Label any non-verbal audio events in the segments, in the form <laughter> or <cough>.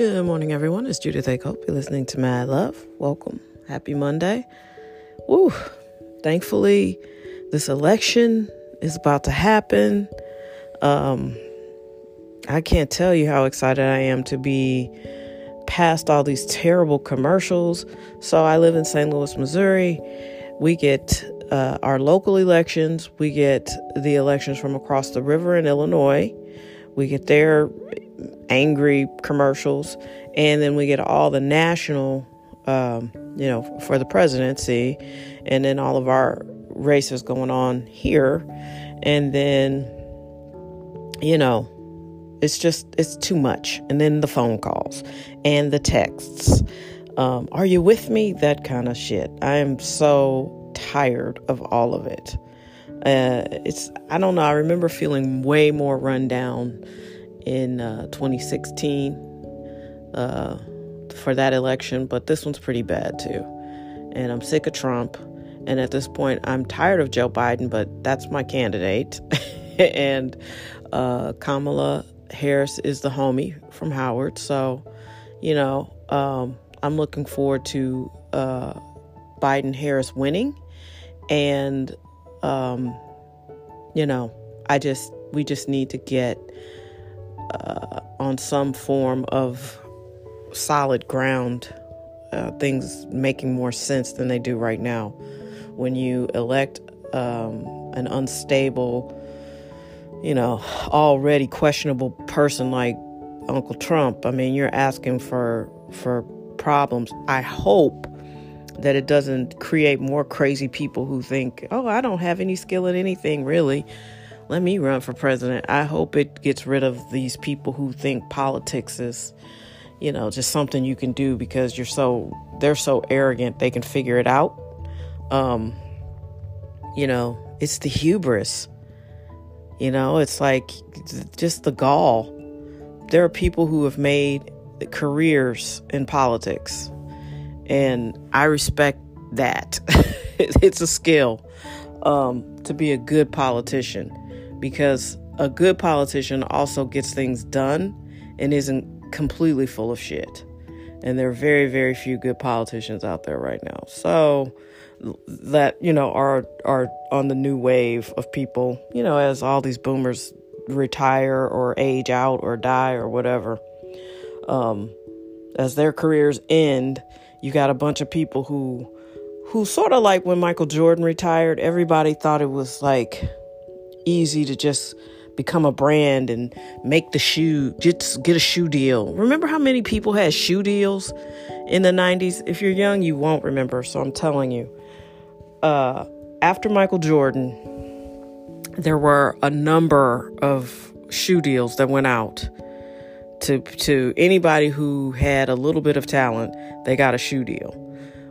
Good morning, everyone. It's Judith A. Cope. You're listening to Mad Love. Welcome. Happy Monday. Woo. Thankfully, this election is about to happen. Um, I can't tell you how excited I am to be past all these terrible commercials. So I live in St. Louis, Missouri. We get uh, our local elections. We get the elections from across the river in Illinois. We get their angry commercials, and then we get all the national, um, you know, for the presidency, and then all of our races going on here, and then, you know, it's just it's too much, and then the phone calls and the texts. Um, are you with me? That kind of shit. I am so tired of all of it. Uh, it's I don't know. I remember feeling way more run down in uh, 2016 uh, for that election, but this one's pretty bad too. And I'm sick of Trump. And at this point, I'm tired of Joe Biden, but that's my candidate. <laughs> and uh, Kamala Harris is the homie from Howard. So, you know, um, I'm looking forward to uh, Biden Harris winning. And, um, you know, I just, we just need to get uh, on some form of solid ground, uh, things making more sense than they do right now. When you elect um, an unstable, you know, already questionable person like Uncle Trump, I mean, you're asking for for problems. I hope that it doesn't create more crazy people who think, "Oh, I don't have any skill at anything, really." Let me run for president. I hope it gets rid of these people who think politics is, you know, just something you can do because you're so they're so arrogant they can figure it out. Um, you know, it's the hubris. You know, it's like just the gall. There are people who have made careers in politics, and I respect that. <laughs> it's a skill um, to be a good politician because a good politician also gets things done and isn't completely full of shit. And there are very, very few good politicians out there right now. So that, you know, are are on the new wave of people, you know, as all these boomers retire or age out or die or whatever. Um, as their careers end, you got a bunch of people who who sort of like when Michael Jordan retired, everybody thought it was like easy to just become a brand and make the shoe just get a shoe deal. Remember how many people had shoe deals in the 90s? If you're young, you won't remember, so I'm telling you. Uh, after Michael Jordan, there were a number of shoe deals that went out to to anybody who had a little bit of talent, they got a shoe deal.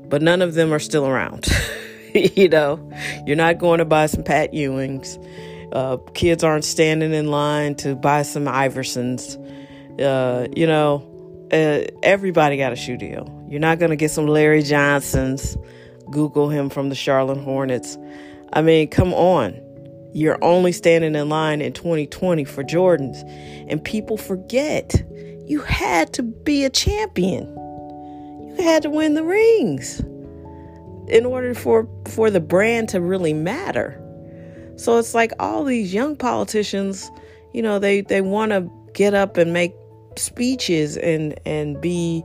But none of them are still around. <laughs> you know, you're not going to buy some Pat Ewings uh, kids aren't standing in line to buy some Iversons. Uh, you know, uh, everybody got a shoe deal. You're not going to get some Larry Johnsons. Google him from the Charlotte Hornets. I mean, come on. You're only standing in line in 2020 for Jordans. And people forget you had to be a champion. You had to win the rings in order for, for the brand to really matter. So it's like all these young politicians, you know, they, they want to get up and make speeches and, and be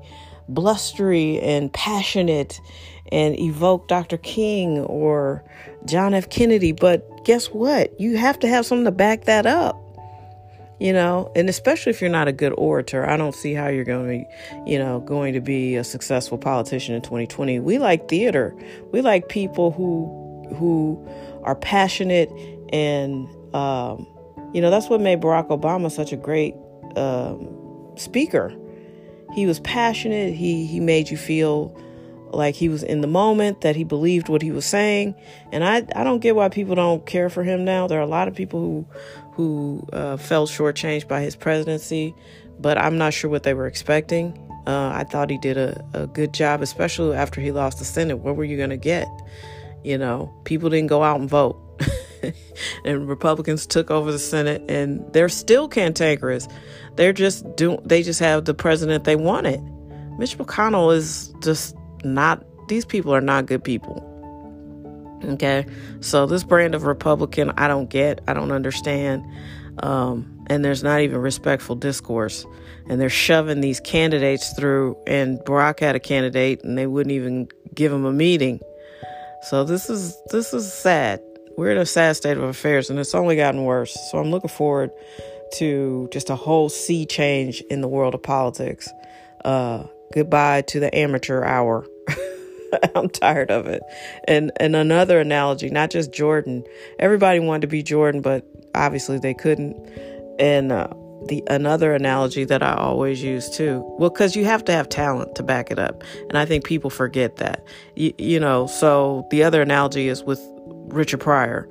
blustery and passionate and evoke Dr. King or John F. Kennedy. But guess what? You have to have something to back that up. You know, and especially if you're not a good orator, I don't see how you're going to, you know, going to be a successful politician in 2020. We like theater. We like people who who are passionate and um, you know that's what made Barack Obama such a great um, speaker. He was passionate. He he made you feel like he was in the moment, that he believed what he was saying. And I I don't get why people don't care for him now. There are a lot of people who who uh, felt shortchanged by his presidency, but I'm not sure what they were expecting. Uh, I thought he did a, a good job, especially after he lost the Senate. What were you going to get? You know, people didn't go out and vote. <laughs> and Republicans took over the Senate, and they're still cantankerous. They're just do they just have the president they wanted. Mitch McConnell is just not. These people are not good people. Okay, so this brand of Republican, I don't get. I don't understand. Um, and there's not even respectful discourse. And they're shoving these candidates through. And Barack had a candidate, and they wouldn't even give him a meeting. So this is this is sad. We're in a sad state of affairs, and it's only gotten worse. So I'm looking forward to just a whole sea change in the world of politics. Uh, goodbye to the amateur hour. <laughs> I'm tired of it. And and another analogy, not just Jordan. Everybody wanted to be Jordan, but obviously they couldn't. And uh, the another analogy that I always use too. Well, because you have to have talent to back it up, and I think people forget that. You, you know, so the other analogy is with Richard Pryor.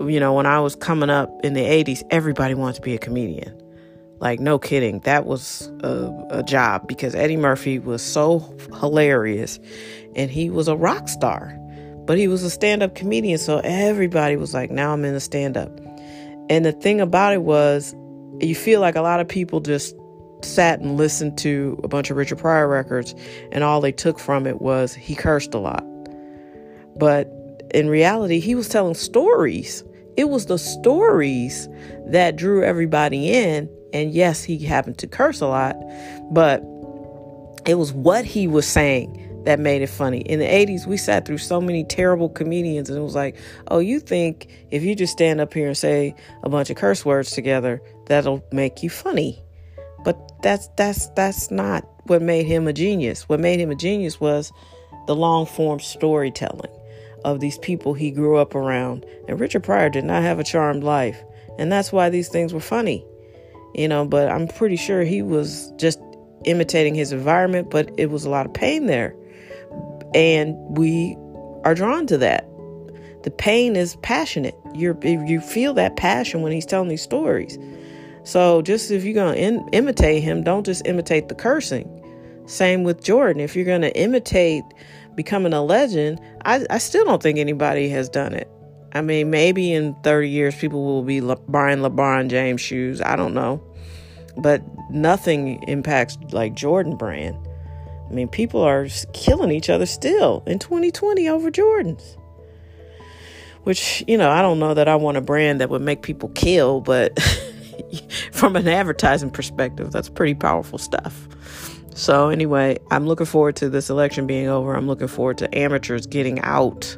You know, when I was coming up in the '80s, everybody wanted to be a comedian. Like, no kidding. That was a, a job because Eddie Murphy was so hilarious and he was a rock star, but he was a stand up comedian. So everybody was like, now I'm in the stand up. And the thing about it was, you feel like a lot of people just sat and listened to a bunch of Richard Pryor records, and all they took from it was he cursed a lot. But in reality, he was telling stories. It was the stories that drew everybody in. And yes, he happened to curse a lot, but it was what he was saying that made it funny. In the 80s, we sat through so many terrible comedians, and it was like, oh, you think if you just stand up here and say a bunch of curse words together, that'll make you funny. But that's that's that's not what made him a genius. What made him a genius was the long form storytelling of these people he grew up around. And Richard Pryor did not have a charmed life. And that's why these things were funny. You know, but I'm pretty sure he was just imitating his environment, but it was a lot of pain there. And we are drawn to that. The pain is passionate. you you feel that passion when he's telling these stories. So just if you're gonna in, imitate him, don't just imitate the cursing. Same with Jordan. If you're gonna imitate becoming a legend, I, I still don't think anybody has done it. I mean, maybe in 30 years people will be Le- buying LeBron James shoes. I don't know, but nothing impacts like Jordan brand. I mean, people are killing each other still in 2020 over Jordans. Which, you know, I don't know that I want a brand that would make people kill, but <laughs> from an advertising perspective, that's pretty powerful stuff. So, anyway, I'm looking forward to this election being over. I'm looking forward to amateurs getting out.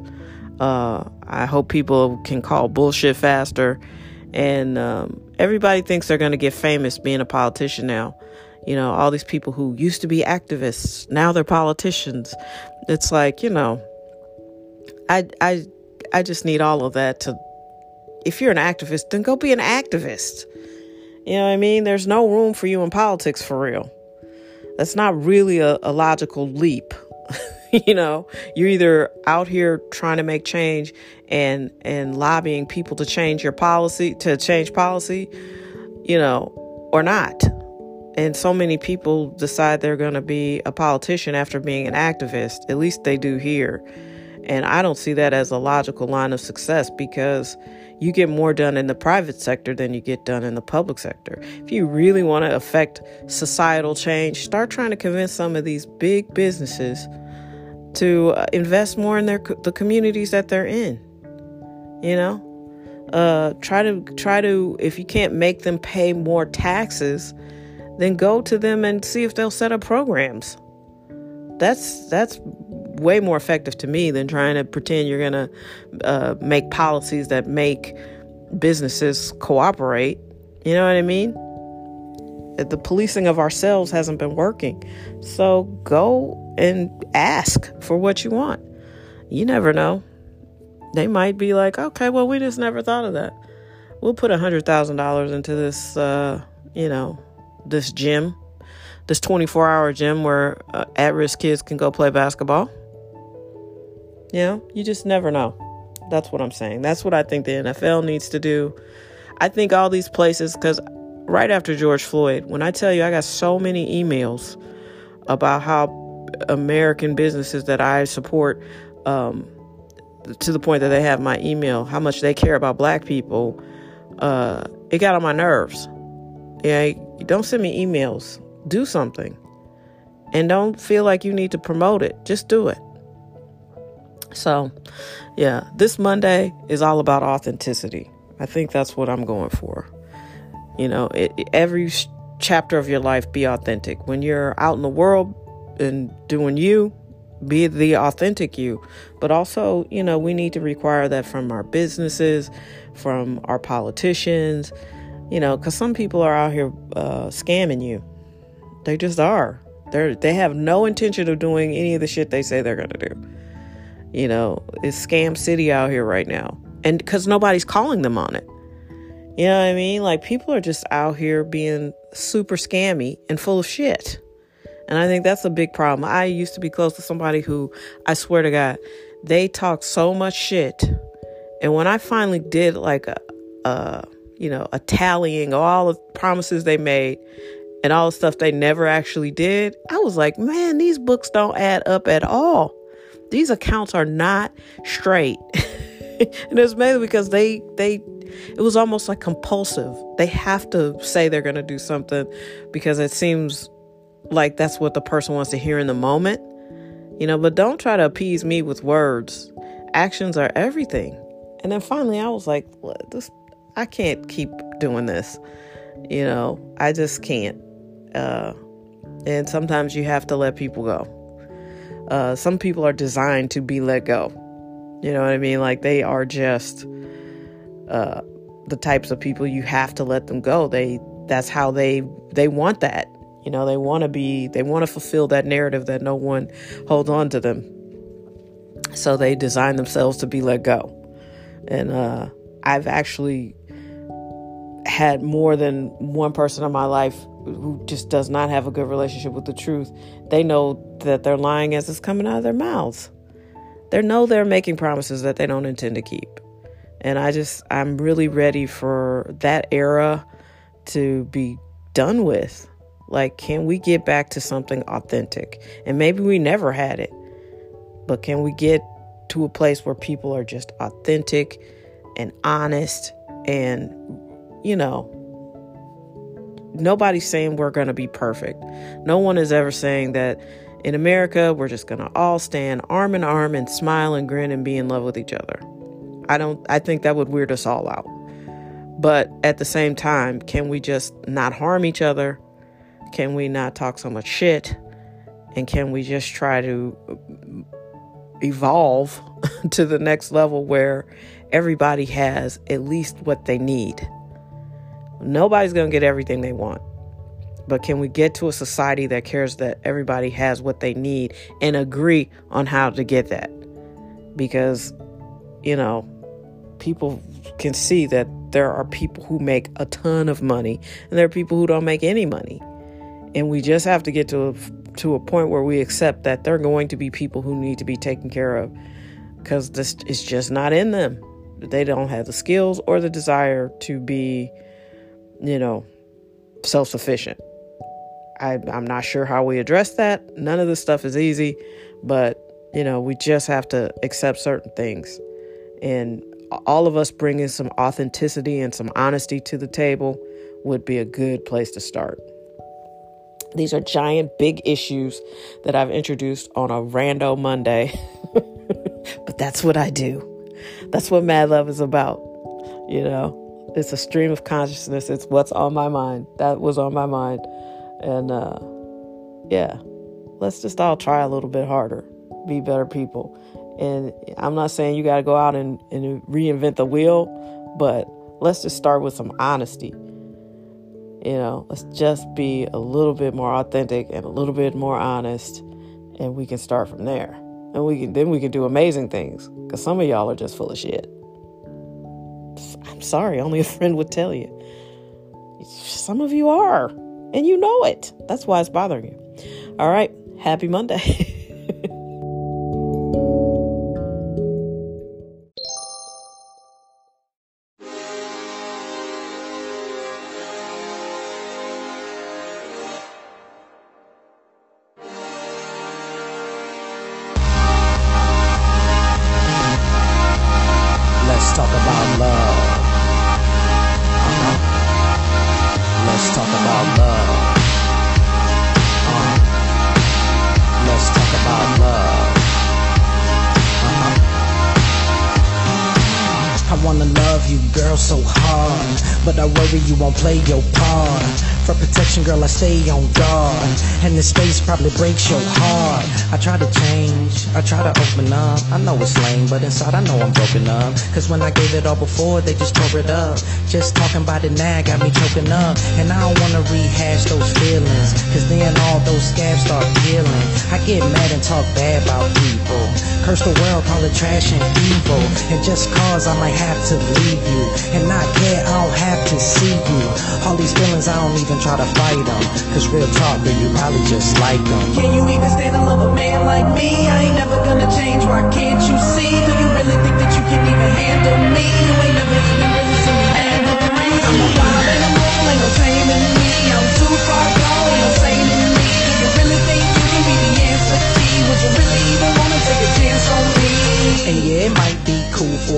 Uh, I hope people can call bullshit faster. And um, everybody thinks they're going to get famous being a politician now you know, all these people who used to be activists, now they're politicians. It's like, you know, I I I just need all of that to if you're an activist, then go be an activist. You know what I mean? There's no room for you in politics for real. That's not really a, a logical leap. <laughs> you know, you're either out here trying to make change and and lobbying people to change your policy, to change policy, you know, or not. And so many people decide they're going to be a politician after being an activist. At least they do here. And I don't see that as a logical line of success because you get more done in the private sector than you get done in the public sector. If you really want to affect societal change, start trying to convince some of these big businesses to uh, invest more in their the communities that they're in. You know, uh, try to try to if you can't make them pay more taxes, then go to them and see if they'll set up programs. That's that's way more effective to me than trying to pretend you're going to uh, make policies that make businesses cooperate. You know what I mean? The policing of ourselves hasn't been working. So go and ask for what you want. You never know. They might be like, okay, well, we just never thought of that. We'll put a $100,000 into this, uh, you know, this gym, this 24 hour gym where uh, at risk kids can go play basketball. You know, you just never know. That's what I'm saying. That's what I think the NFL needs to do. I think all these places, because right after George Floyd, when I tell you I got so many emails about how American businesses that I support um, to the point that they have my email, how much they care about black people, uh, it got on my nerves. Yeah, don't send me emails. Do something. And don't feel like you need to promote it. Just do it. So, yeah, this Monday is all about authenticity. I think that's what I'm going for. You know, it, every chapter of your life be authentic. When you're out in the world and doing you, be the authentic you. But also, you know, we need to require that from our businesses, from our politicians, you know, because some people are out here uh, scamming you. They just are. They're they have no intention of doing any of the shit they say they're gonna do. You know, it's scam city out here right now. And because nobody's calling them on it. You know what I mean? Like people are just out here being super scammy and full of shit. And I think that's a big problem. I used to be close to somebody who I swear to God, they talk so much shit. And when I finally did like a, a you know, a tallying all the promises they made and all the stuff they never actually did, I was like, man, these books don't add up at all. These accounts are not straight. <laughs> and it's mainly because they they it was almost like compulsive. They have to say they're going to do something because it seems like that's what the person wants to hear in the moment. You know, but don't try to appease me with words. Actions are everything. And then finally I was like, this I can't keep doing this. You know, I just can't. Uh, and sometimes you have to let people go. Uh, some people are designed to be let go. You know what I mean? Like they are just uh, the types of people you have to let them go. They that's how they they want that. You know, they want to be they want to fulfill that narrative that no one holds on to them. So they design themselves to be let go. And uh, I've actually had more than one person in my life who just does not have a good relationship with the truth, they know that they're lying as it's coming out of their mouths. They know they're making promises that they don't intend to keep. And I just, I'm really ready for that era to be done with. Like, can we get back to something authentic? And maybe we never had it, but can we get to a place where people are just authentic and honest and, you know, nobody's saying we're going to be perfect. No one is ever saying that in America we're just going to all stand arm in arm and smile and grin and be in love with each other. I don't I think that would weird us all out. But at the same time, can we just not harm each other? Can we not talk so much shit? And can we just try to evolve <laughs> to the next level where everybody has at least what they need? Nobody's going to get everything they want. But can we get to a society that cares that everybody has what they need and agree on how to get that? Because, you know, people can see that there are people who make a ton of money and there are people who don't make any money. And we just have to get to a, to a point where we accept that there are going to be people who need to be taken care of because this is just not in them. They don't have the skills or the desire to be you know, self sufficient. I'm not sure how we address that. None of this stuff is easy, but, you know, we just have to accept certain things. And all of us bringing some authenticity and some honesty to the table would be a good place to start. These are giant, big issues that I've introduced on a rando Monday. <laughs> but that's what I do. That's what Mad Love is about, you know? It's a stream of consciousness. It's what's on my mind. That was on my mind. And uh, yeah, let's just all try a little bit harder, be better people. And I'm not saying you got to go out and, and reinvent the wheel, but let's just start with some honesty. You know, let's just be a little bit more authentic and a little bit more honest, and we can start from there. And we can then we can do amazing things because some of y'all are just full of shit. I'm sorry, only a friend would tell you. Some of you are, and you know it. That's why it's bothering you. All right, happy Monday. <laughs> but I worry you won't play your part. For protection, girl, I stay on guard. And this space probably breaks your heart. I try to change, I try to open up. I know it's lame, but inside I know I'm broken up. Cause when I gave it all before, they just tore it up. Just talking about it now got me choking up. And I don't wanna rehash those feelings. Cause then all those scabs start healing. I get mad and talk bad about people. Curse the world, call it trash and evil. And just cause I might have to leave you. And not care, I don't have to see you. All these feelings I don't even try to fight them. Cause real talk, girl, you probably just like them. Can you even stand to love a man like me? I ain't never gonna change, why can't you see? Do you really think that you can even handle me?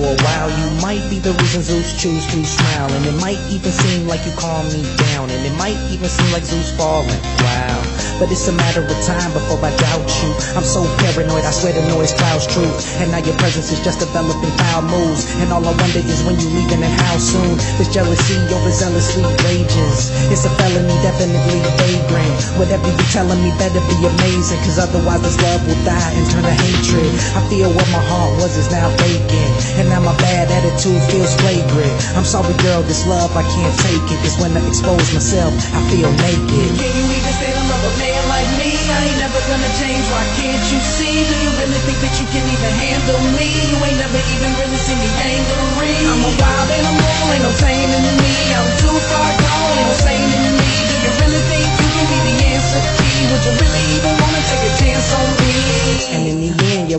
For a while. You might be the reason Zeus choose to smile. And it might even seem like you calm me down. And it might even seem like Zeus falling. Wow. But it's a matter of time before I doubt you. I'm so paranoid, I swear the noise clouds truth. And now your presence is just developing foul moves. And all I wonder is when you leaving and how soon. This jealousy overzealously rages. It's a felony, definitely vagrant. Whatever you're telling me better be amazing. Cause otherwise this love will die and turn to hatred. I feel what my heart was is now vacant. And now my bad attitude feels flagrant. I'm sorry, girl, this love, I can't take it. Cause when I expose myself, I feel naked. Can you even stand to love a man like me? I ain't never gonna change, why can't you see? Do you really think that you can even handle me? You ain't never even really seen me angry. I'm a wild animal, ain't no taming me. I'm too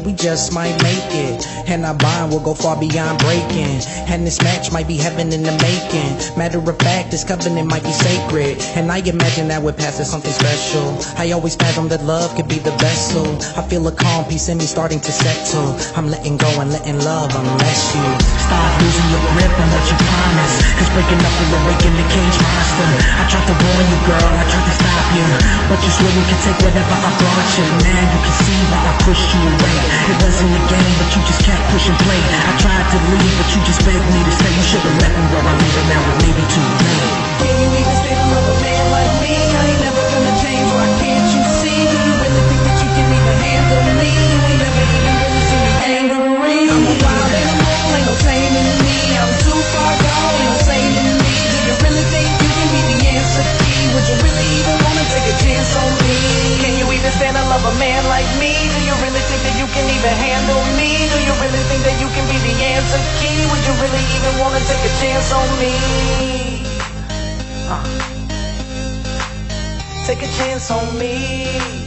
we just might make it. And our bond will go far beyond breaking. And this match might be heaven in the making. Matter of fact, this covenant might be sacred. And I imagine that we're passing something special. I always fathom that love could be the vessel. I feel a calm peace in me starting to settle. I'm letting go and letting love unless you stop losing your grip on what you promise. Cause breaking up will awaken the cage monster. I tried to warn you, girl, I tried to stop you. But you swear you can take whatever I brought you. Now you can see why I pushed you away. It wasn't a game, but you just kept pushing play. I tried to leave, but you just begged me to stay. You should've let me go. I leave it now, it may be too late. Can you even stand to love a man like me? I ain't never gonna change, why can't you see? Do you really think that you can even handle me? You ain't never even really seen me angry. I'm a wild animal, ain't no me. I'm too far gone, ain't no me. Do you really think you can be the answer key? Would you really even wanna take a chance on me? Can you even stand to love a man like me? Do you really think that you can even handle me? Do you really think that you can be the answer key? Would you really even wanna take a chance on me? Uh. Take a chance on me.